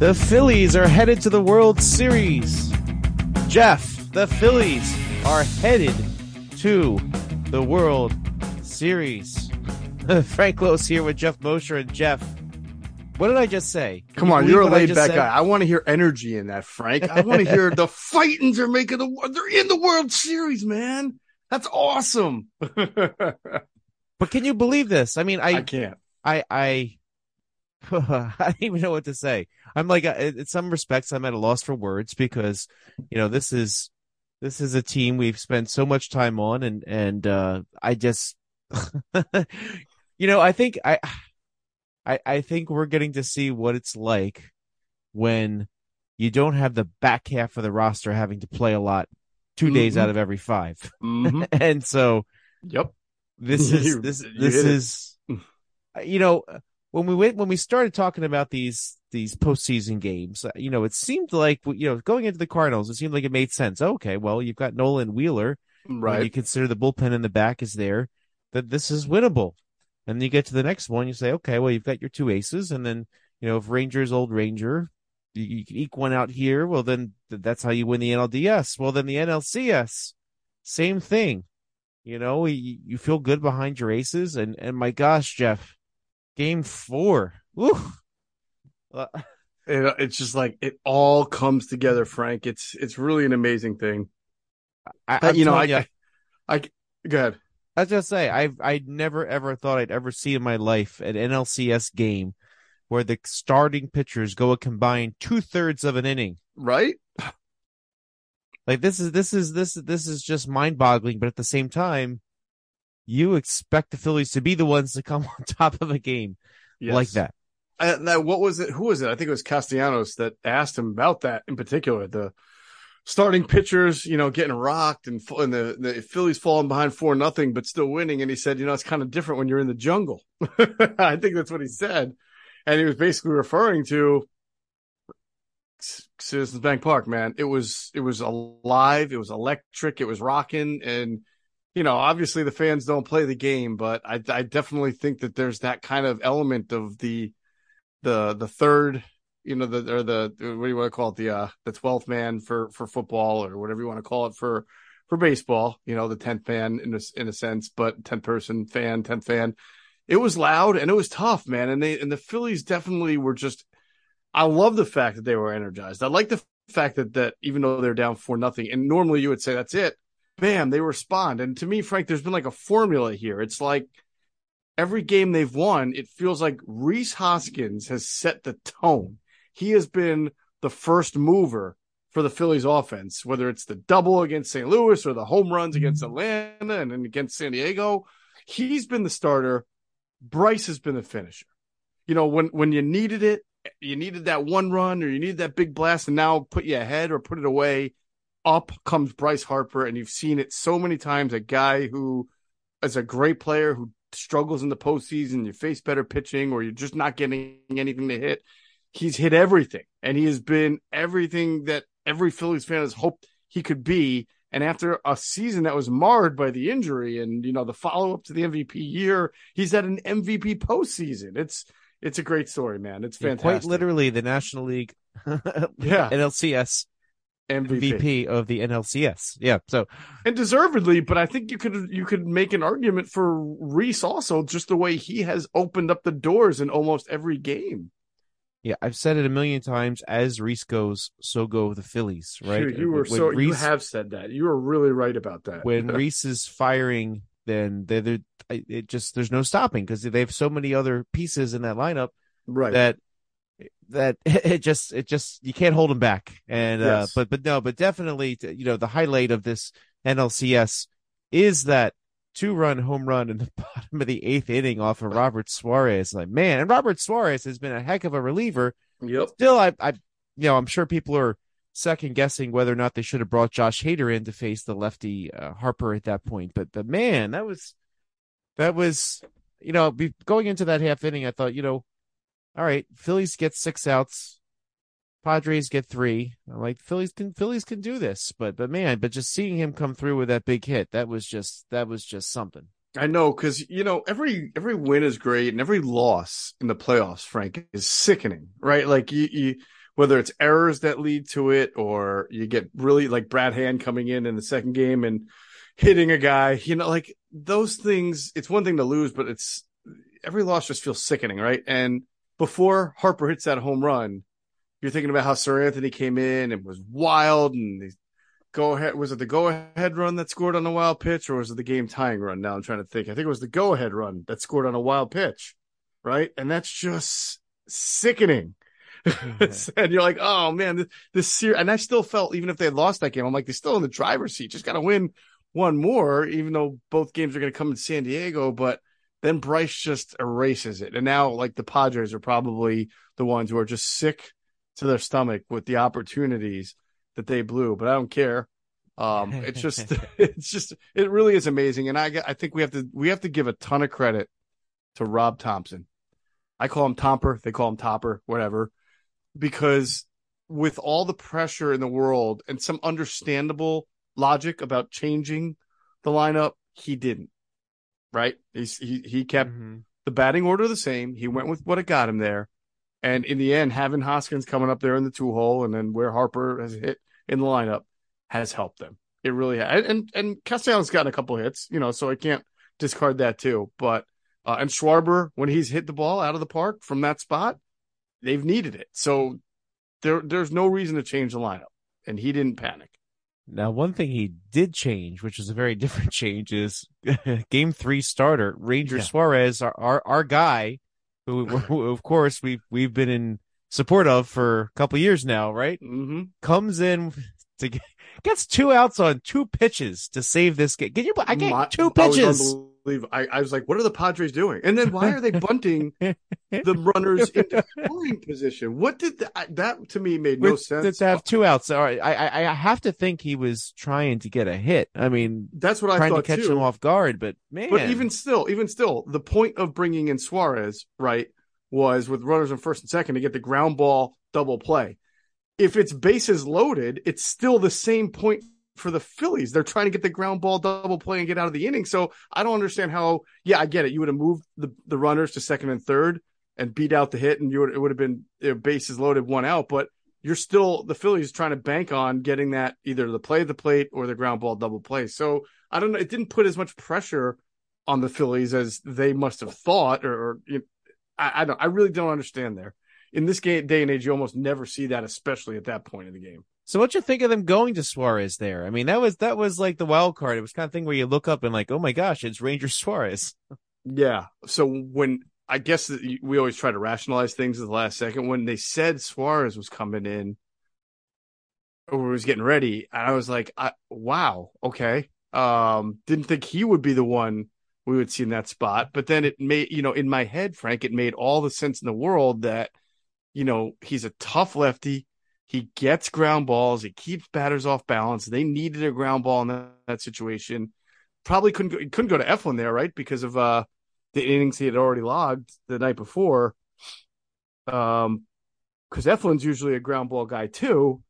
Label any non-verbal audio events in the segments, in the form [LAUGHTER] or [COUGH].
The Phillies are headed to the World Series. Jeff, the Phillies are headed to the World Series. [LAUGHS] Frank Klose here with Jeff Mosher and Jeff. What did I just say? Can Come you on, you're a laid back said? guy. I want to hear energy in that, Frank. I want to hear the [LAUGHS] Fightins are making the they're in the World Series, man. That's awesome. [LAUGHS] But can you believe this? I mean, I, can't. I, I, [LAUGHS] I don't even know what to say. I'm like, uh, in some respects, I'm at a loss for words because, you know, this is, this is a team we've spent so much time on and, and, uh, I just, [LAUGHS] you know, I think I, I, I think we're getting to see what it's like when you don't have the back half of the roster having to play a lot 2 days Mhm. out of every 5 Mhm. [LAUGHS] and so, Yep. this is this this is you know when we went when we started talking about these these postseason games, uh, you know, it seemed like you know going into the Cardinals, it seemed like it made sense. Okay, well, you've got Nolan Wheeler, when you consider the bullpen in the back is there, that this is winnable. And then you get to the next one, you say, okay, well, you've got your two aces, and then you know if Rangers old Ranger, you, you can eke one out here. Well, then th- that's how you win the NLDS. Well, then the NLCS, same thing. You know, you, you feel good behind your aces, and and my gosh, Jeff, game four, woo. Uh, It, it's just like it all comes together, Frank. It's it's really an amazing thing. I, you know, I, telling I, I, go ahead. I was just say I I never ever thought I'd ever see in my life an NLCS game where the starting pitchers go a combined two thirds of an inning. Right? Like this is this is this this is just mind boggling, but at the same time, you expect the Phillies to be the ones to come [LAUGHS] on top of a game like that. Now, what was it? Who was it? I think it was Castellanos that asked him about that in particular. The starting pitchers, you know, getting rocked and, and the, the Phillies falling behind four nothing, but still winning. And he said, you know, it's kind of different when you're in the jungle. [LAUGHS] I think that's what he said. And he was basically referring to Citizens Bank Park, man. It was, it was alive. It was electric. It was rocking. And, you know, obviously the fans don't play the game, but I, I definitely think that there's that kind of element of the, the the third, you know, the or the what do you want to call it, the uh the twelfth man for for football or whatever you want to call it for for baseball, you know, the tenth fan in a in a sense, but tenth person fan, tenth fan. It was loud and it was tough, man. And they and the Phillies definitely were just. I love the fact that they were energized. I like the fact that that even though they're down for nothing, and normally you would say that's it, bam, they respond. And to me, Frank, there's been like a formula here. It's like every game they've won, it feels like Rhys Hoskins has set the tone. He has been the first mover for the Phillies offense, whether it's the double against St. Louis or the home runs mm-hmm. against Atlanta and then against San Diego. He's been the starter. Bryce has been the finisher. You know, when when you needed it, you needed that one run or you needed that big blast and now put you ahead or put it away. Up comes Bryce Harper, and you've seen it so many times. A guy who is a great player who struggles in the postseason, you face better pitching, or you're just not getting anything to hit. He's hit everything, and he has been everything that every Phillies fan has hoped he could be. And after a season that was marred by the injury, and you know the follow up to the MVP year, he's at an MVP postseason. It's it's a great story, man. It's Yeah, fantastic. Quite literally, the National League [LAUGHS] yeah, NLCS MVP. MVP of the NLCS. Yeah, so and deservedly. But I think you could you could make an argument for Rhys also, just the way he has opened up the doors in almost every game. yeah, I've said it a million times. As Rhys goes, so go the Phillies. Right? Dude, you were When so you have said that. You were really right about that. when [LAUGHS] Rhys is firing, then they're, they're it just there's no stopping because they have so many other pieces in that lineup right. that that [LAUGHS] it just it just you can't hold them back. And uh, but but no, but definitely you know the highlight of this NLCS is that two run home run in the [LAUGHS] bottom of the eighth inning off of Robert Suarez. Like man, and Robert Suarez has been a heck of a reliever. yep. Still, I I you know I'm sure people are second guessing whether or not they should have brought Josh Hader in to face the lefty uh, Harper at that point. But but man, that was that was you know be, going into that half inning, I thought you know, all right, Phillies get six outs, Padres get three. I'm like Phillies can Phillies can do this, but but man, but just seeing him come through with that big hit, that was just that was just something. I know because you know every every win is great and every loss in the playoffs, Frank, is sickening, right? Like you, you whether it's errors that lead to it or you get really like Brad Hand coming in in the second game and hitting a guy, you know, like those things. It's one thing to lose, but it's every loss just feels sickening, right? And before Harper hits that home run, you're thinking about how Seranthony came in and was wild and the go ahead was it the go ahead run that scored on a wild pitch or was it the game tying run? Now I'm trying to think. I think it was the go ahead run that scored on a wild pitch, right? And that's just sickening. [LAUGHS] and you're like, oh man, this, this series, and I still felt even if they had lost that game, I'm like, they're still in the driver's seat. Just got to win one more, even though both games are going to come in San Diego. But then Bryce just erases it, and now like the Padres are probably the ones who are just sick to their stomach with the opportunities that they blew. But I don't care. Um, it's just, [LAUGHS] it's just, it really is amazing, and I, I think we have to, we have to give a ton of credit to Rob Thomson. I call him Tomper, they call him Topper, whatever because with all the pressure in the world and some understandable logic about changing the lineup, he didn't. Right? He's, he he kept mm-hmm. the batting order the same. He went with what it got him there. And in the end, having Hoskins coming up there in the two hole and then where Harper has hit in the lineup has helped them. It really has. And and Castellanos gotten a couple hits, you know, so I can't discard that too. But uh, and Schwarber, when he's hit the ball out of the park from that spot, they've needed it. So there there's no reason to change the lineup. And he didn't panic. Now, one thing he did change, which is a very [LAUGHS] different change, is [LAUGHS] game three starter Ranger yeah. Suarez, our, our, our guy, who, [LAUGHS] who, of course we've we've been in support of for a couple years now, right? Mm-hmm. Comes in to get, gets two outs on two pitches to save this game. Can you? I get My, two pitches believe I, I was like, what are the Padres doing? And then why are they bunting [LAUGHS] the runners into scoring position? What did that, that to me made no With, sense. To have two outs, all right, I, I I have to think he was trying to get a hit. I mean, that's what I thought. trying thought to catch too. him off guard. But man, but even still, even still, the point of bringing in Suarez, right, was with runners on first and second to get the ground ball double play. If it's bases loaded, it's still the same point for the Phillies. They're trying to get the ground ball double play and get out of the inning. So I don't understand how. Yeah, I get it. You would have moved the, the runners to second and third and beat out the hit, and you would it would have been bases loaded, one out. But you're still the Phillies trying to bank on getting that either the play of the plate or the ground ball double play. So I don't know. It didn't put as much pressure on the Phillies as they must have thought, or, or you know, I, I don't. I really don't understand there. In this game, day and age, you almost never see that, especially at that point in the game. So what you think of them going to Suarez there? I mean, that was that was like the wild card. It was kind of thing where you look up and like, oh my gosh, it's Ranger [LAUGHS] Suarez. Yeah. So when I guess we always try to rationalize things at the last second. When they said Suarez was coming in or was getting ready, and I was like, I, wow, okay. Um, didn't think he would be the one we would see in that spot. But then it made, you know, in my head, Frank, it made all the sense in the world that, you know, he's a tough lefty. He gets ground balls. He keeps batters off balance. They needed a ground ball in that, that situation. Probably couldn't go, couldn't go to Eflin there, right? Because of uh, the innings he had already logged the night before. Um, because Eflin's usually a ground ball guy too.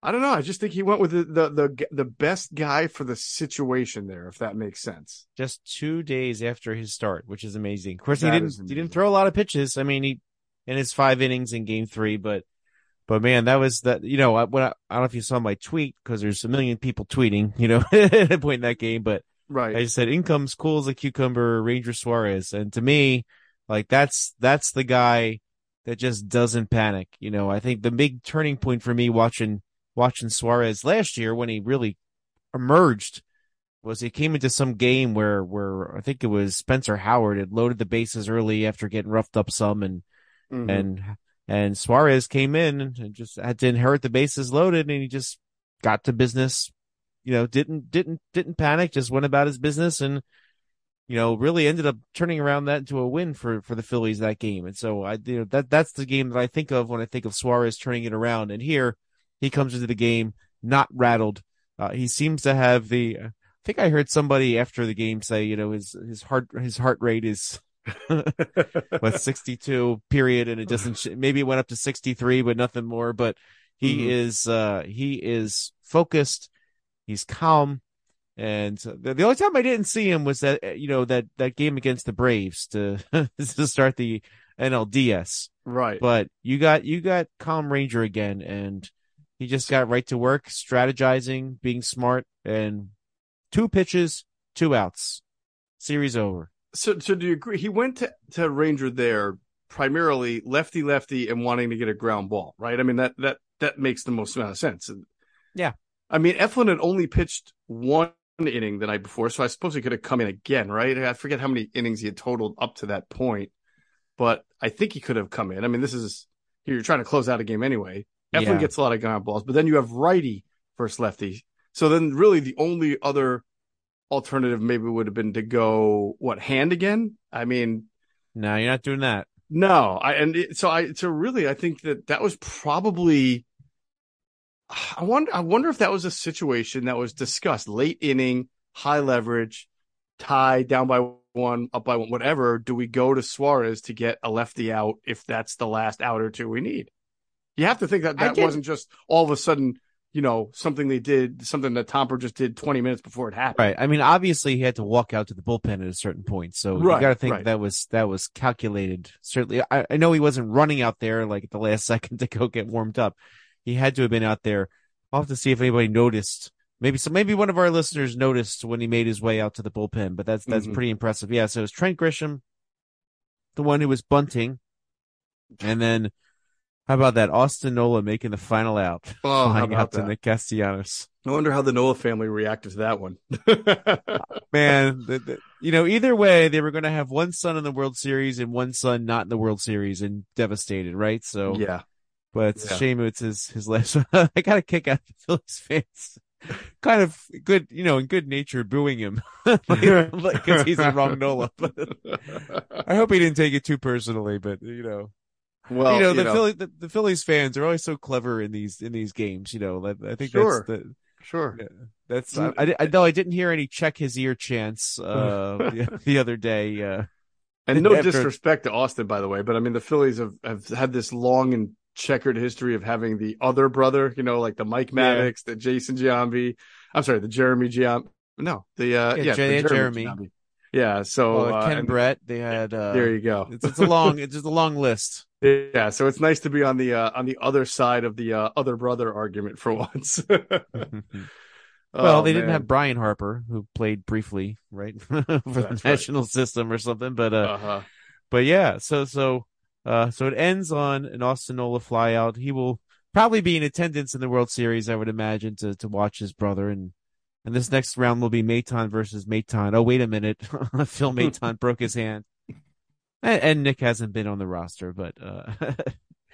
I don't know. I just think he went with the, the, the the best guy for the situation there, if that makes sense. Just two days after his start, which is amazing. Of course, that he didn't he didn't throw a lot of pitches. I mean, he in his five innings in Game Three, but but man, that was that. You know, when I, I don't know if you saw my tweet because there's a million people tweeting. [LAUGHS] You know, at a point in that game, but right, I just said in comes cool as a cucumber, Ranger Suarez, and to me, like that's that's the guy that just doesn't panic. You know, I think the big turning point for me watching watching Suarez last year when he really emerged was he came into some game where where I think it was Spencer Howard had loaded the bases early after getting roughed up some and mm-hmm. and and Suarez came in and just had to inherit the bases loaded, and he just got to business. You know, didn't didn't didn't panic, just went about his business, and you know, really ended up turning around that into a win for for the Phillies that game. And so I, you know, that that's the game that I think of when I think of Suarez turning it around. And here he comes into the game not rattled. Uh, he seems to have the. I think I heard somebody after the game say, you know, his his heart his heart rate is [LAUGHS] with 62 period and it [LAUGHS] doesn't maybe it went up to 63 but nothing more but he mm-hmm. is uh he is focused he's calm And the, the only time I didn't see him was that you know that that game against the Braves to [LAUGHS] to start the NLDS. Right. But you got you got Calm Ranger again, and he just got right to work, strategizing, being smart, and two pitches, two outs, series over. So, so do you agree? He went to, to Ranger there primarily lefty lefty and wanting to get a ground ball, right? I mean that that that makes the most amount of sense. Yeah. I mean, Eflin had only pitched one inning the night before, so I suppose he could have come in again, right? I forget how many innings he had totaled up to that point, but I think he could have come in. I mean, this is you're trying to close out a game anyway. Eflin Yeah. gets a lot of ground balls, but then you have righty versus lefty. So then, really, the only other alternative maybe would have been to go what hand again. I mean, No, you're not doing that. no, I and it, so I so really I think that that was probably I wonder I wonder if that was a situation that was discussed late inning, high leverage, tie down by one, up by one, whatever. Do we go to Suarez to get a lefty out if that's the last out or two we need? You have to think that that wasn't just all of a sudden, you know, something they did, something that Tomper just did 20 minutes before it happened. Right. I mean, obviously he had to walk out to the bullpen at a certain point. So Right, you got to think right. that was, that was calculated. Certainly. I, I know he wasn't running out there like at the last [LAUGHS] second to go get warmed up. He had to have been out there. I'll have to see if anybody noticed. Maybe so. Maybe one of our listeners noticed when he made his way out to the bullpen, but that's, that's Mhm. pretty impressive. Yeah. So it was Trent Grisham, the one who was bunting. And then how about that? Austin Nola making the final out. Oh, flying out to? Nick Castellanos. I wonder how the Nola family reacted to that one. [LAUGHS] man, the, the, you know, either way, they were going to have one son in the World Series and one son not in the World Series and devastated, right? So, yeah. but it's Yeah. a shame it's his, his last one. [LAUGHS] I got a kick out of the Phillies fans. [LAUGHS] kind of good, you know, in good nature booing him because he's the wrong Nola. But I hope he didn't take it too personally, but you know, well, you know, the Philly, the, the Phillies fans are always so clever in these, in these games, you know, I I think Sure. that's the, sure. yeah, that's I, I, I know I didn't hear any check his ear chants uh [LAUGHS] the, the other day. Uh, And no After- disrespect to Austin, by the way, but I mean the Phillies have, have had this long and checkered history of having the other brother, you know, like the Mike Yeah. Maddux, the Jason Giambi. I'm sorry, the Jeremy Giambi. No, the uh, Yeah, yeah, the Jeremy. Giambi. Yeah, so well, uh, Ken and Brett, they had uh, there you go. it's, it's a long, [LAUGHS] it's just a long list. Yeah, so it's nice to be on the uh, on the other side of the uh, other brother argument for [LAUGHS] once. [LAUGHS] well, Oh, they didn't have Bryan Harper, who played briefly, right, [LAUGHS] for the That's right. national system or something. But uh, Uh-huh. but yeah, so so uh, so it ends on an Austin Nola flyout. He will probably be in attendance in the World Series, I would imagine, to to watch his brother. And and this next round will be Maton versus Maton. Oh, wait a minute, Phil Maton broke his hand. And, and Nick hasn't been on the roster, but uh, [LAUGHS]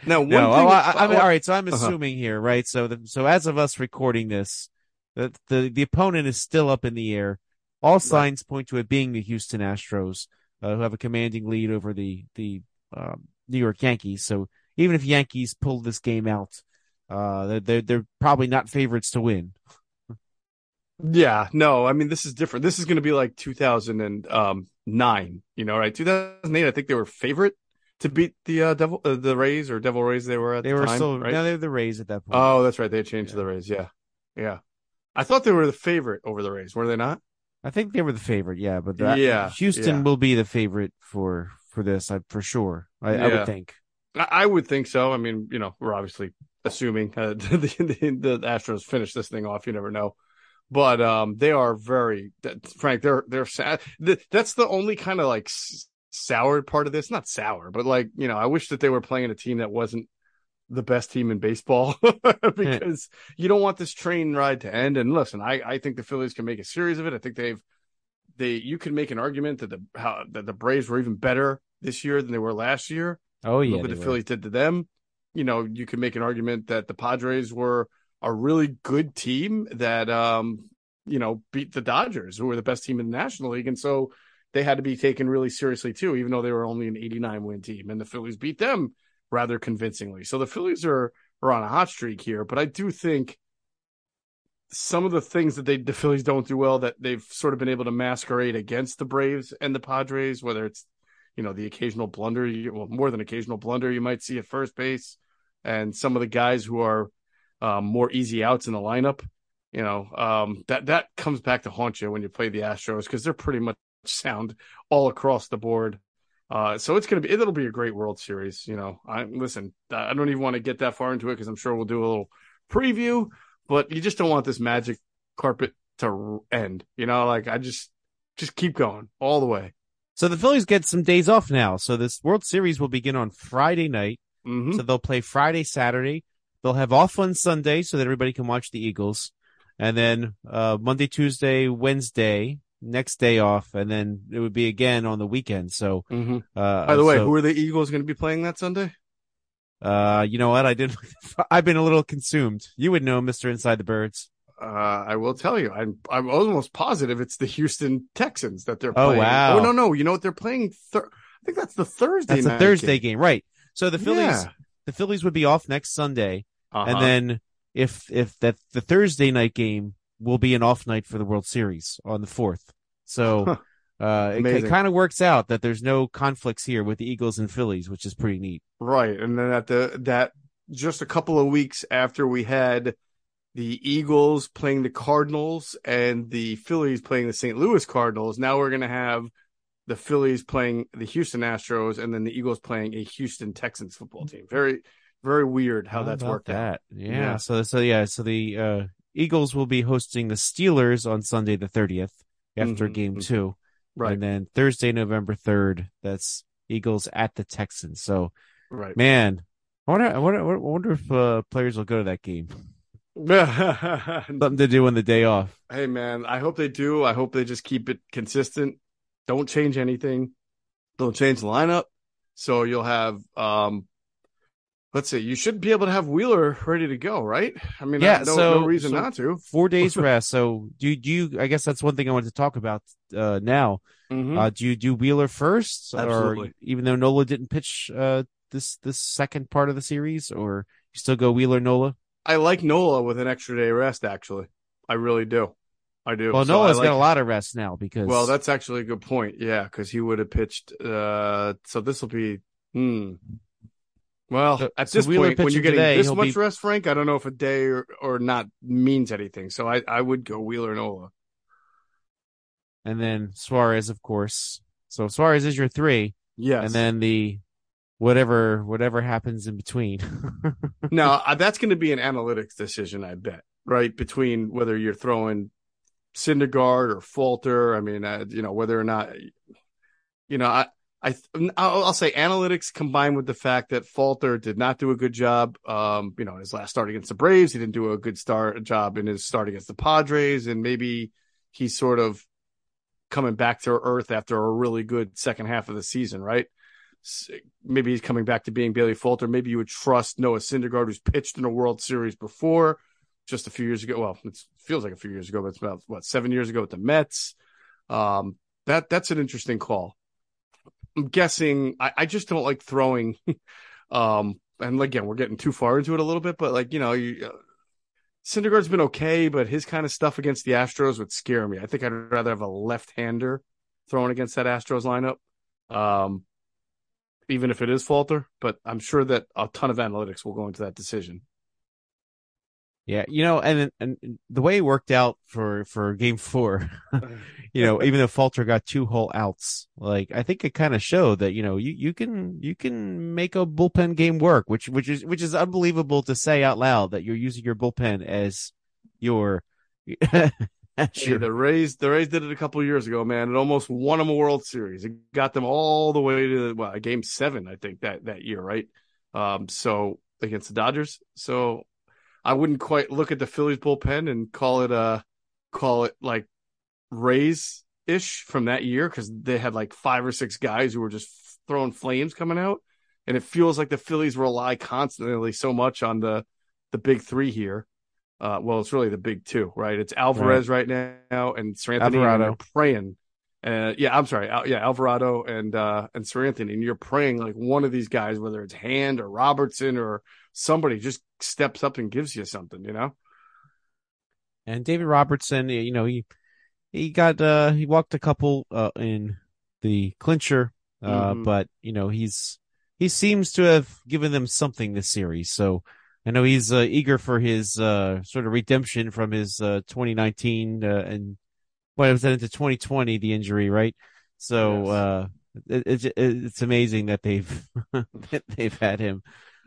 Now, one no, thing, oh, I, I mean, all right. So I'm Uh-huh. assuming here, right? So, the, so as of us recording this, the, the the opponent is still up in the air. All signs point to it being the Houston Astros, uh, who have a commanding lead over the the um, New York Yankees. So even if Yankees pull this game out, uh, they're, they're probably not favorites to win. Yeah, no, I mean this is different. This is going to be like 2009, you know, right? 2008, I think they were favorite to beat the uh, Devil, uh, the Rays or Devil Rays. They were at They the were time, still right? no, they were the Rays at that point. oh, that's right. They changed to the Rays. Yeah, yeah. I thought they were the favorite over the Rays. Were they not? I think they were the favorite, yeah. But the, Yeah, Houston yeah. will be the favorite for for this, I, for sure. I, I would think. I, I would think so. I mean, you know, we're obviously assuming uh, [LAUGHS] the, the the Astros finish this thing off. You never know, but um, they are very that, Frank. They're they're sad. That's the only kind of like sour part of this. Not sour, but like you know, I wish that they were playing a team that wasn't the best team in baseball [LAUGHS] because you don't want this train ride to end. And listen, I I think the Phillies can make a series of it. I think they've they you can make an argument that the how that the Braves were even better this year than they were last year. Oh yeah, Look what the were. Phillies did to them. You know, you can make an argument that the Padres were a really good team that, um, you know, beat the Dodgers, who were the best team in the National League. And so they had to be taken really seriously, too, even though they were only an 89 win team. And the Phillies beat them rather convincingly. So the Phillies are, are on a hot streak here. But I do think some of the things that they the Phillies don't do well that they've sort of been able to masquerade against the Braves and the Padres, whether it's you know the occasional blunder, well more than occasional blunder you might see at first base, and some of the guys who are um, more easy outs in the lineup. You know, um, that that comes back to haunt you when you play the Astros because they're pretty much [LAUGHS] sound all across the board. Uh, so it's gonna be it'll be a great World Series. You know, I listen. I don't even want to get that far into it because I'm sure we'll do a little preview, but you just don't want this magic carpet to end. You know, like I just just keep going all the way. So the Phillies get some days off now. So this World Series will begin on Friday night. Mm-hmm. So they'll play Friday, Saturday. They'll have off on Sunday so that everybody can watch the Eagles. And then uh, Monday, Tuesday, Wednesday, next day off, and then it would be again on the weekend. So, Mm-hmm. uh, By the way, so, who are the Eagles going to be playing that Sunday? uh, you know what? I did. [LAUGHS] I've been a little consumed. You would know, Mister Inside the Birds. Uh, I will tell you, I'm I'm almost positive it's the Houston Texans that they're Playing. Oh, wow. Oh no, no, you know what they're playing? Thir- I think that's the Thursday. That's a Thursday game. game, right? So the Phillies, Yeah. the Phillies would be off next Sunday, Uh-huh. and then if if that the Thursday night game will be an off night for the World Series on the fourth. So. [LAUGHS] Uh, it, Amazing. kind of works out that there's no conflicts here with the Eagles and Phillies, which is pretty neat. Right. And then at the that just a couple of weeks after we had the Eagles playing the Cardinals and the Phillies playing the St. Louis Cardinals, now we're gonna have the Phillies playing the Houston Astros and then the Eagles playing a Houston Texans football team. Very very weird how, that's about worked out. Yeah. Yeah. So so yeah. So the uh, Eagles will be hosting the Steelers on Sunday the thirtieth after Mhm, Game mhm. Two, Right. and then Thursday November third. That's Eagles at the Texans. So Right. man, I wonder I wonder, I wonder if uh, players will go to that game. [LAUGHS] Something to do on the day off. hey man, I hope they do. I hope they just keep it consistent. Don't change anything. Don't change the lineup. So you'll have um let's see, you should be able to have Wheeler ready to go, right? I mean, Yeah, I- no, so- no reason so- not to. Four days [LAUGHS] rest. So do you, do you? I guess that's one thing I wanted to talk about uh, now. Mhm. Uh, do you do Wheeler first, Absolutely. or even though Nola didn't pitch uh, this this second part of the series, or you still go Wheeler Nola? I like Nola with an extra day rest actually. I really do. I do. Well, So I Nola's like- got a lot of rest now because Well, that's actually a good point. Yeah, because he would have pitched. Uh, so this will be. Hmm. Well, So- at so this Wheeler point, when you're getting today, this much be- rest, Frank, I don't know if a day or, or not means anything. So I, I would go Wheeler and Nola. and then Suarez, of course. So Suarez is your three, Yes. and then the whatever whatever happens in between. [LAUGHS] now uh, that's going to be an analytics decision, I bet. Right between whether you're throwing Syndergaard or Falter. I mean, uh, you know whether or not. You know, I. I I'll, say analytics combined with the fact that Falter did not do a good job. Um, you know, his last start against the Braves, he didn't do a good start job in his start against the Padres, and maybe he's sort of coming back to earth after a really good second half of the season, right? Maybe he's coming back to being Bailey Falter. Maybe you would trust Noah Syndergaard, who's pitched in a World Series before, just a few years ago. Well, it feels like a few years ago, but it's about what seven years ago with the Mets. Um, that that's an interesting call. I'm guessing I, I just don't like throwing. [LAUGHS] um, and again, we're getting too far into it a little bit, but like you know, you, uh, Syndergaard's been okay, but his kind of stuff against the Astros would scare me. I think I'd rather have a left-hander throwing against that Astros lineup, um, even if it is Falter. But I'm sure that a ton of analytics will go into that decision. Yeah, you know, and and the way it worked out for for Game Four, [LAUGHS] [LAUGHS] you know, even though Falter got two whole outs, like I think it kind of showed that you know you you can you can make a bullpen game work, which which is which is unbelievable to say out loud that you're using your bullpen as your. [LAUGHS] as Hey, the Rays, the Rays did it a couple of years ago, man. It almost won them a World Series. It got them all the way to well, game seven, I think that that year, right? Um, so against the Dodgers. So I wouldn't quite look at the Phillies bullpen and call it uh call it like Rays ish from that year because they had like five or six guys who were just throwing flames coming out, and it feels like the Phillies rely constantly so much on the the big three here. Uh, well, it's really the big two, right? It's Alvarez right, now and Seranthony. and Alvarado. you're praying. Uh, yeah, I'm sorry. Al- yeah, Alvarado and uh, and Seranthony, and you're praying like one of these guys, whether it's Hand or Robertson or somebody, just steps up and gives you something, you know? and David Robertson, you know, he he got uh he walked a couple uh in the clincher, uh Mhm. but you know, he's he seems to have given them something this series. So I know he's uh, eager for his uh, sort of redemption from his uh, 2019 uh, and what was that into 2020 the injury, right? So Yes. uh, it, it, it's amazing that they've [LAUGHS] that they've had him,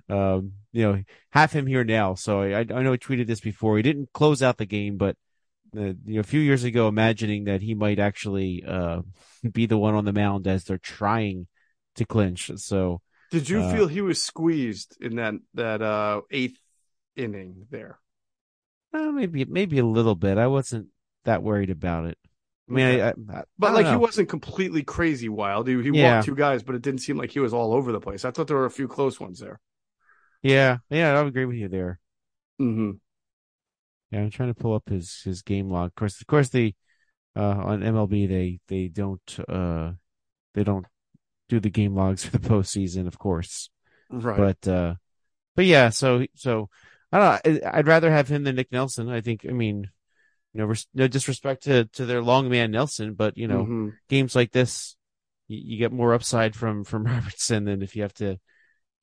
um, you know, have him here now. So I I know I tweeted this before. He didn't close out the game, but uh, you know, a few years ago, imagining that he might actually uh, [LAUGHS] be the one on the mound as they're trying to clinch. So Did you Uh, feel he was squeezed in that that uh eighth inning there? uh, maybe maybe a little bit. I wasn't that worried about it. I mean, Okay. I, I, But like he wasn't completely crazy wild. He, he Yeah. walked two guys, but it didn't seem like he was all over the place. I thought there were a few close ones there. yeah, yeah, I agree with you there. Mm-hmm. Yeah, I'm trying to pull up his his game log. Of course, of course, the uh, on MLB they they don't uh they don't do the game logs for the [LAUGHS] postseason, of course. Right. But uh, but yeah, so so I don't know. I'd rather have him than Nick Nelson. I think. I mean, you know, res- no disrespect to to their long man Nelson, but you know, Mhm. games like this, you, you get more upside from from [LAUGHS] Robertson than if you have to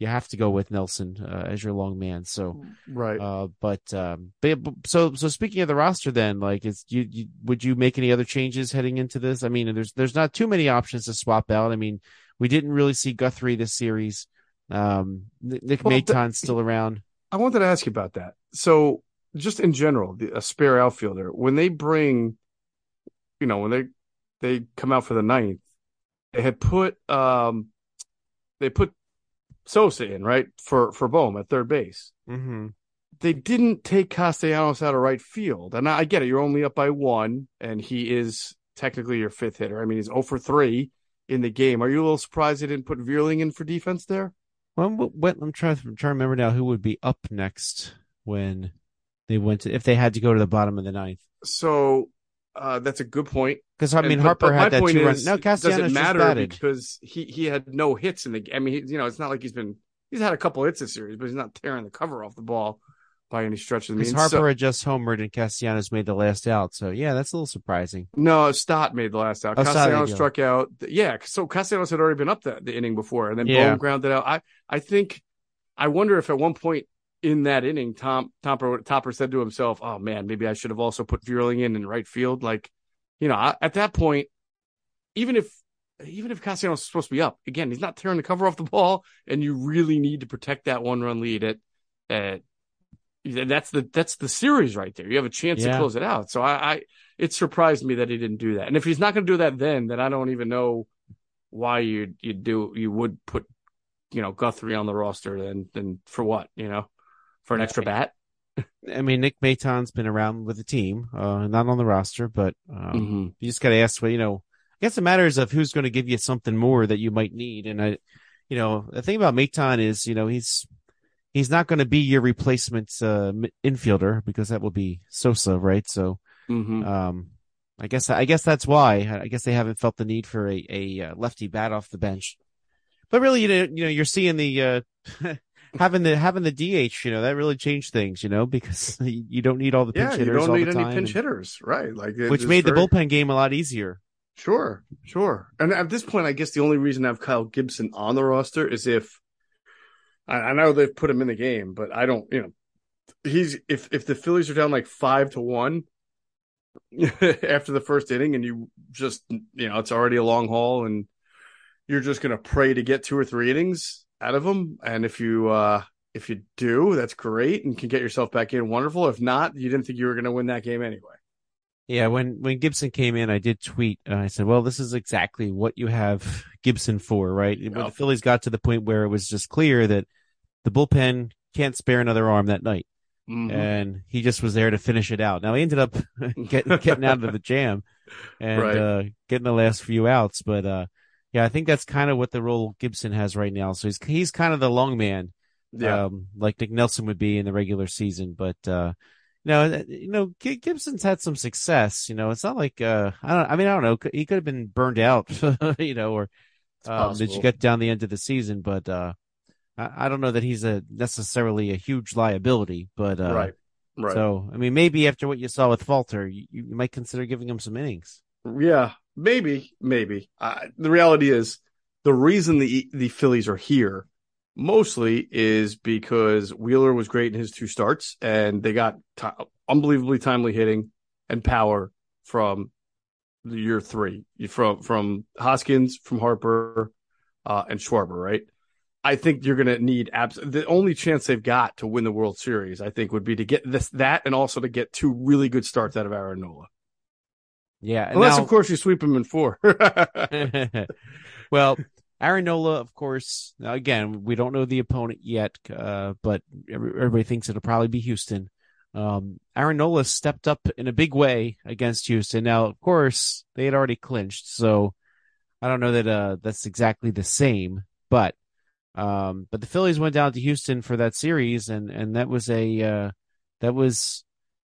you have to go with Nelson uh, as your long man. So. right. Uh, but um, but, so so speaking of the roster, then like, is you, you would you make any other changes heading into this? I mean, there's there's not too many options to swap out. I mean, we didn't really see Guthrie this series. Um, Nick Well, Maton's still around. I wanted to ask you about that. So, just in general, the, a spare outfielder when they bring, you know, when they they come out for the ninth, they had put um, they put Sosa in right for for Bohm at third base. Mm-hmm. They didn't take Castellanos out of right field, and I, I get it. You're only up by one, and he is technically your fifth hitter. I mean, he's 0 for three in the game. Are you a little surprised they didn't put Vierling in for defense there? Well, I'm trying to trying to remember now who would be up next when they went to if they had to go to the bottom of the ninth. So uh, that's a good point. Because I mean, And- Harper but my had that point two run. No, Castellanos it just matter batted. because he he had no hits in the. I mean, he, you know, it's not like he's been he's had a couple hits this series, but he's not tearing the cover off the ball by any stretch of the means. Harper So- had just homered and Castellanos made the last out. So yeah, that's a little surprising. no, Stott made the last out. Oh, Castellanos struck out. Yeah, so Castellanos had already been up the, the inning before, and then Yeah. Bohm grounded out. I I think I wonder if at one point in that inning, Tom Topper Topper said to himself, "Oh man, maybe I should have also put Vierling in in right field." Like, you know, I, at that point, even if even if Castellanos is supposed to be up again, he's not tearing the cover off the ball, and you really need to protect that one run lead. At at that's the that's the series right there. You have a chance Yeah. to close it out. So I, I it surprised me that he didn't do that. And if he's not going to do that, then then I don't even know why you you do you would put you know Guthrie on the roster. Then then for what you know for an extra bat. I mean, Nick Maton's been around with the team, uh, not on the roster, but um, Mm-hmm. you just got to ask, well, you know, I guess it matters of who's going to give you something more that you might need. And I, you know, the thing about Maton is, you know, he's he's not going to be your replacement uh, infielder because that will be Sosa, right? So, Mm-hmm. um, I guess I guess that's why I guess they haven't felt the need for a a uh, lefty bat off the bench. But really, you know, you know, you're seeing the uh, [LAUGHS] having the having the DH. You know, that really changed things. You know, because [LAUGHS] you don't need all the pinch hitters. Yeah, you don't need any pinch and- hitters, right? Like which made the bullpen game a lot easier. Sure, sure. And at this point, I guess the only reason I have Kyle Gibson on the roster is if I, I know they've put him in the game, but I don't. You know, he's if if the Phillies are down like five to one [LAUGHS] after the first inning, and you just you know it's already a long haul, and you're just gonna pray to get two or three innings out of them. And if you uh if you do, that's great, and can get yourself back in. Wonderful. If not, you didn't think you were gonna win that game anyway. Yeah, when when Gibson came in, I did tweet. Uh, I said, "Well, this is exactly what you have Gibson for, right?" When the Phillies got to the point where it was just clear that the bullpen can't spare another arm that night, Mhm. and he just was there to finish it out. Now he ended up [LAUGHS] getting getting out of the jam and [LAUGHS] Right. uh, getting the last few outs, but uh, yeah, I think that's kind of what the role Gibson has right now. So he's he's kind of the long man, yeah. um, like Nick Nelson would be in the regular season. But uh, you know, you know, G- Gibson's had some success. You know, it's not like uh, I don't. I mean, I don't know. He could have been burned out, [LAUGHS] you know, or um, did you get down the end of the season? But uh, I, I don't know that he's a necessarily a huge liability. But uh, right. Right. So I mean, maybe after what you saw with Falter, you, you might consider giving him some innings. Yeah, maybe, maybe. Uh, the reality is, the reason the the Phillies are here mostly is because Wheeler was great in his two starts and they got t- unbelievably timely hitting and power from year three from from Hoskins, from Harper, uh, and Schwarber, right? I think you're going to need abs- the only chance they've got to win the World Series. I think would be to get this that and also to get two really good starts out of Aaron Nola. Yeah, unless now, of course you sweep him in four. [LAUGHS] [LAUGHS] well, Aaron Nola, of course. Again, we don't know the opponent yet, uh, but everybody thinks it'll probably be Houston. Um, Aaron Nola stepped up in a big way against Houston. Now, of course, they had already clinched, so I don't know that uh, that's exactly the same. But um, but the Phillies went down to Houston for that series, and and that was a uh, that was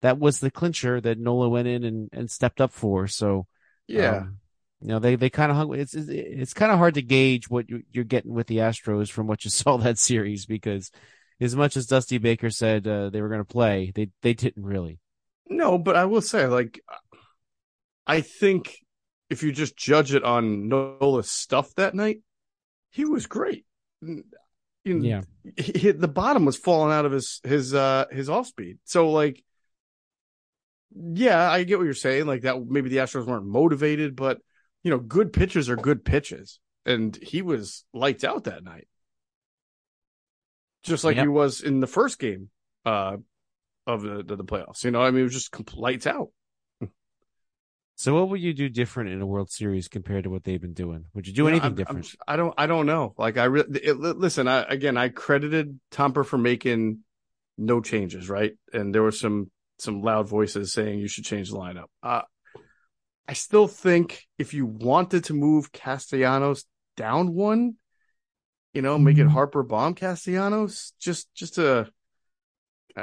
that was the clincher that Nola went in and, and stepped up for. So yeah. Um, you know they they kind of hung. It's it's, it's kind of hard to gauge what you, you're getting with the Astros from what you [LAUGHS] saw that series because as much as Dusty Baker said uh, they were going to play, they they didn't really. No, but I will say, like, I think if you just judge it on Nola's stuff that night, he was great. You know, yeah, he, the bottom was falling out of his his uh his off speed. So like, yeah, I get what you're saying. Like that, maybe the Astros weren't motivated, but you know, good pitches are good pitches, and he was lights out that night just like yep. he was in the first game uh, of the, the, the playoffs. You know, I mean, it was just lights out. So, what would you do different in a World Series compared to what they've been doing? Would you do anything I'm, different? I'm, I don't. I don't know. Like I really listen. I, again, I credited Tomper for making no changes, right? And there were some some loud voices saying you should change the lineup. Uh, I still think if you wanted to move Castellanos down one, you know, make it mm-hmm. Harper Bohm Castellanos, just just a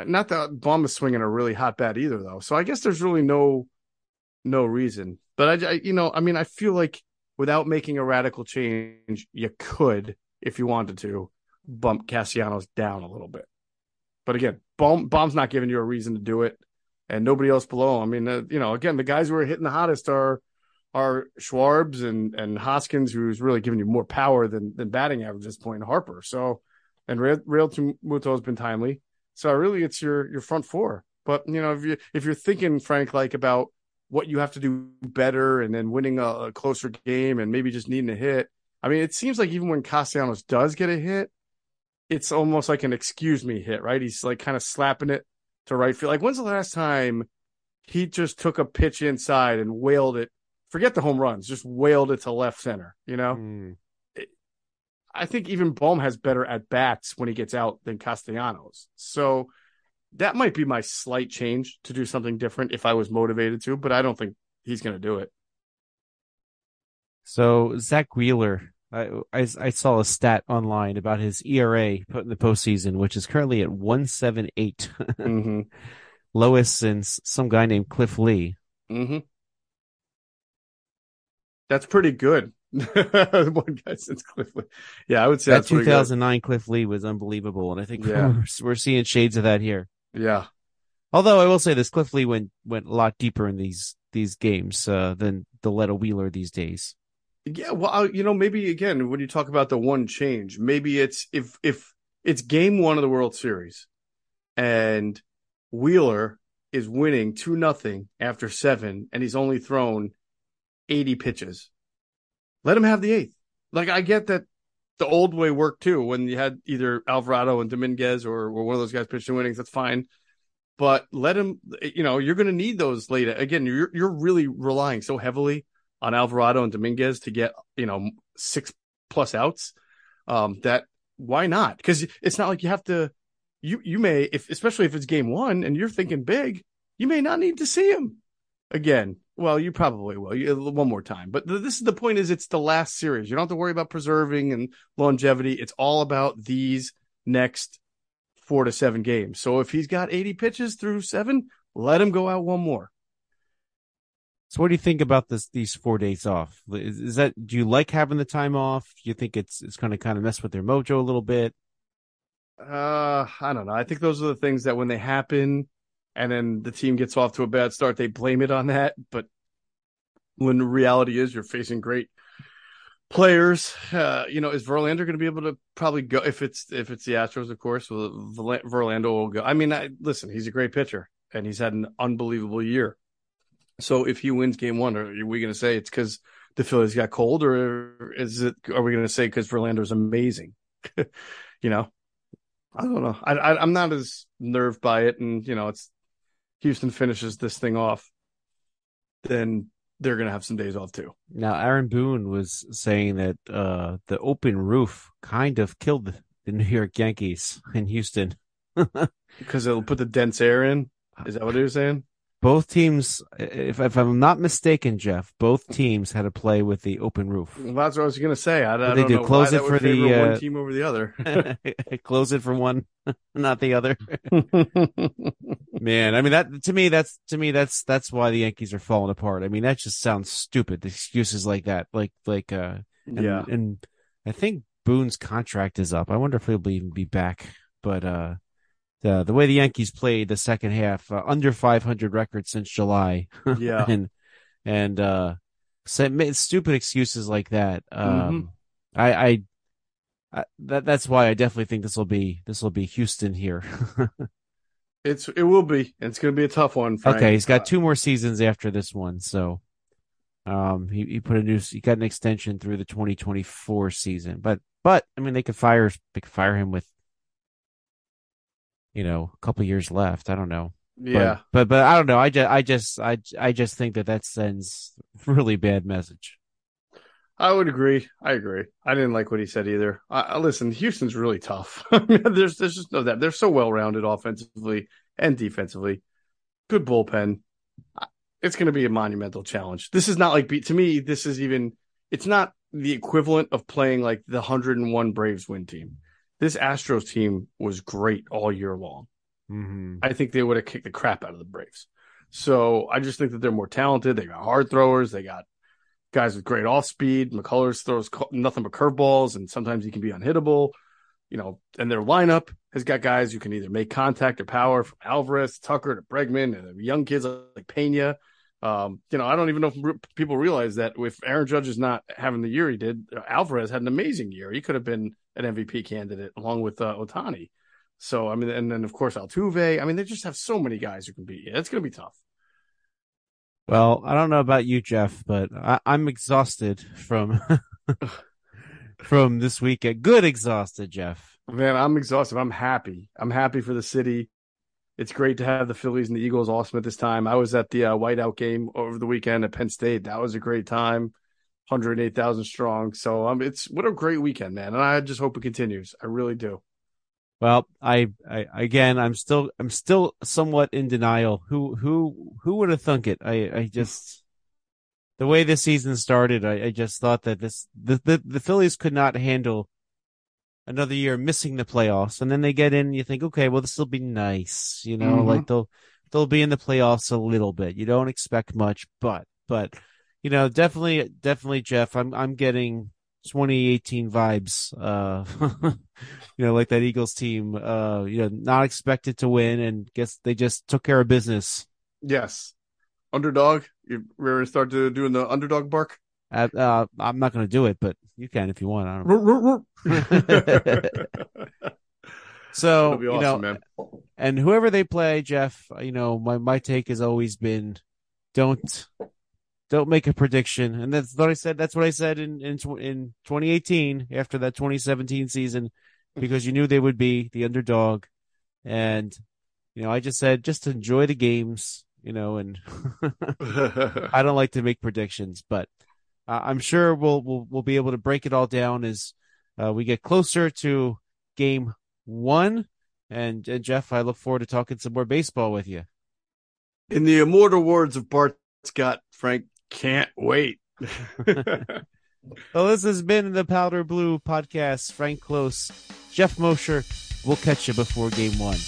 not that Bohm is swinging a really hot bat either though. So I guess there's really no no reason. But I, I you know, I mean, I feel like without making a radical change, you could if you wanted to bump Castellanos down a little bit. But again, Bohm, Bohm's not giving you a reason to do it, and nobody else below. I mean, uh, you know, again, the guys who are hitting the hottest are are Schwarbs and and Hoskins, who's really giving you more power than than batting average at this point, Harper. So, and Real, Realmuto has been timely. So really, it's your your front four. But you know, if you if you're thinking Frank like about what you have to do better, and then winning a, a closer game, and maybe just needing a hit. I mean, it seems like even when Castellanos does get a hit, it's almost like an excuse me hit, right? He's like kind of slapping it to right field. Like when's the last time he just took a pitch inside and wailed it forget the home runs, just wailed it to left center, you know? Mm. It, I think even Bohm has better at bats when he gets out than Castellanos. So that might be my slight change to do something different if I was motivated to, but I don't think he's going to do it. So Zack Wheeler, I, I, I saw a stat online about his ERA put in the postseason, which is currently at one seven eight, mm-hmm. [LAUGHS] lowest since some guy named Cliff Lee. Mm-hmm. That's pretty good. [LAUGHS] One guy since Cliff Lee. Yeah, I would say that 2009 Cliff Lee was unbelievable, and I think yeah. we're, we're seeing shades of that here. Yeah. Although I will say this, Cliff Lee went went a lot deeper in these these games uh, than the Letta Wheeler these days. Yeah, well, you know, maybe again when you talk about the one change, maybe it's if if it's game one of the World Series, and Wheeler is winning two nothing after seven, and he's only thrown 80 pitches. Let him have the eighth. Like I get that the old way worked too when you had either Alvarado and Dominguez or, or one of those guys pitching innings. That's fine. But let him, you know, you're going to need those later. Again, you're, you're really relying so heavily on Alvarado and Dominguez to get, you know, six plus outs. Um, that why not? Because it's not like you have to, you, you may, if, especially if it's game one and you're thinking big, you may not need to see him again. Well, you probably will. You, one more time. But this is the point is it's the last series. You don't have to worry about preserving and longevity. It's all about these next four to seven games. So if he's got 80 pitches through seven, let him go out one more. So what do you think about this these four days off? Is, is that do you like having the time off? Do you think it's it's gonna kind of mess with their mojo a little bit? Uh I don't know. I think those are the things that when they happen, and then the team gets off to a bad start, they blame it on that. But when reality is you're facing great players. Uh, you know, is Verlander going to be able to probably go if it's if it's the Astros, of course. Well, Verlander will go. I mean, I, listen, he's a great pitcher and he's had an unbelievable year. So if he wins Game One, are we going to say it's because the Phillies got cold, or is it? Are we going to say because Verlander's amazing? [LAUGHS] you know, I don't know. I, I I'm not as nerved by it, and you know, it's Houston finishes this thing off, then they're going to have some days off too. Now, Aaron Boone was saying that uh, the open roof kind of killed the New York Yankees in Houston [LAUGHS] because it'll put the dense air in. Is that what he was saying? Both teams, if, if I'm not mistaken, Jeff, both teams had to play with the open roof. Well, that's what I was going to say. I, I they don't do know close it for the uh, one team over the other. [LAUGHS] [LAUGHS] close it for one, [LAUGHS] not the other. Man, I mean that to me, that's to me, that's that's why the Yankees are falling apart. I mean, that just sounds stupid. The excuses like that, like like uh, and, yeah, and I think Boone's contract is up. I wonder if he'll be, even be back. But uh, the the way the Yankees played the second half, uh, under 500 record since July. [LAUGHS] Yeah, and and uh, stupid excuses like that. Um, mm-hmm. I, I, I, that that's why I definitely think this will be this will be Houston here. [LAUGHS] it's it will be. It's going to be a tough one. Frank. Okay, he's got uh, two more seasons after this one, so. Um, he, he put a new, he got an extension through the 2024 season, but, but I mean, they could fire, they could fire him with you know, a couple years left. I don't know. Yeah. But, but, but I don't know. I just I just I I just think that that sends really bad message. I would agree. I agree. I didn't like what he said either. I, listen, Houston's really tough. [LAUGHS] there's there's just no that they're so well rounded offensively and defensively. Good bullpen. It's going to be a monumental challenge. This is not like to me. This is even. It's not the equivalent of playing like the 101 Braves win team this Astros team was great all year long. Mm-hmm. I think they would have kicked the crap out of the Braves. So I just think that they're more talented. They got hard throwers. They got guys with great off speed. McCullers throws nothing but curveballs, and sometimes he can be unhittable. You know, and their lineup has got guys who can either make contact or power from Alvarez, Tucker to Bregman, and young kids like Pena. Um, you know, I don't even know if people realize that if Aaron Judge is not having the year he did, Alvarez had an amazing year. He could have been an MVP candidate along with uh, Ohtani. So I mean, and then of course Altuve. I mean, they just have so many guys who can beat you. It's going to be tough. Well, I don't know about you, Jeff, but I, am exhausted from [LAUGHS] [LAUGHS] from this weekend. Good exhausted, Jeff. Man, I'm exhausted. I'm happy. I'm happy for the city. It's great to have the Phillies and the Eagles awesome at this time. I was at the uh, whiteout game over the weekend at Penn State. That was a great time. 108,000 strong. So um, it's what a great weekend, man. And I just hope it continues. I really do. Well, I, I again, I'm still, I'm still somewhat in denial. Who, who, who would have thunk it? I, I just, the way this season started, I, I just thought that this, the, the, the Phillies could not handle another year missing the playoffs. And then they get in you think, okay, well, this will be nice. You know, mm-hmm. like they'll, they'll be in the playoffs a little bit. You don't expect much, but, but, you know, definitely, definitely, Jeff. I'm I'm getting 2018 vibes. Uh, [LAUGHS] you know, like that Eagles team. Uh, you know, not expected to win, and guess they just took care of business. Yes, underdog. You to start to doing the underdog bark? Uh, uh, I'm not going to do it, but you can if you want. I don't [LAUGHS] so awesome, you know, man. and whoever they play, Jeff. You know, my my take has always been, don't don't make a prediction. And that's what I said. That's what I said in, in, in 2018 after that 2017 season, because you knew they would be the underdog. And, you know, I just said, just enjoy the games, you know, and [LAUGHS] I don't like to make predictions, but uh, I'm sure we'll, we'll, we'll be able to break it all down as uh, we get closer to game one. And, and Jeff, I look forward to talking some more baseball with you. In the immortal words of Bart Scott, Frank, can't wait. [LAUGHS] well, this has been the Powder Blue podcast. Frank Klose, Jeff Mosher. We'll catch you before game one.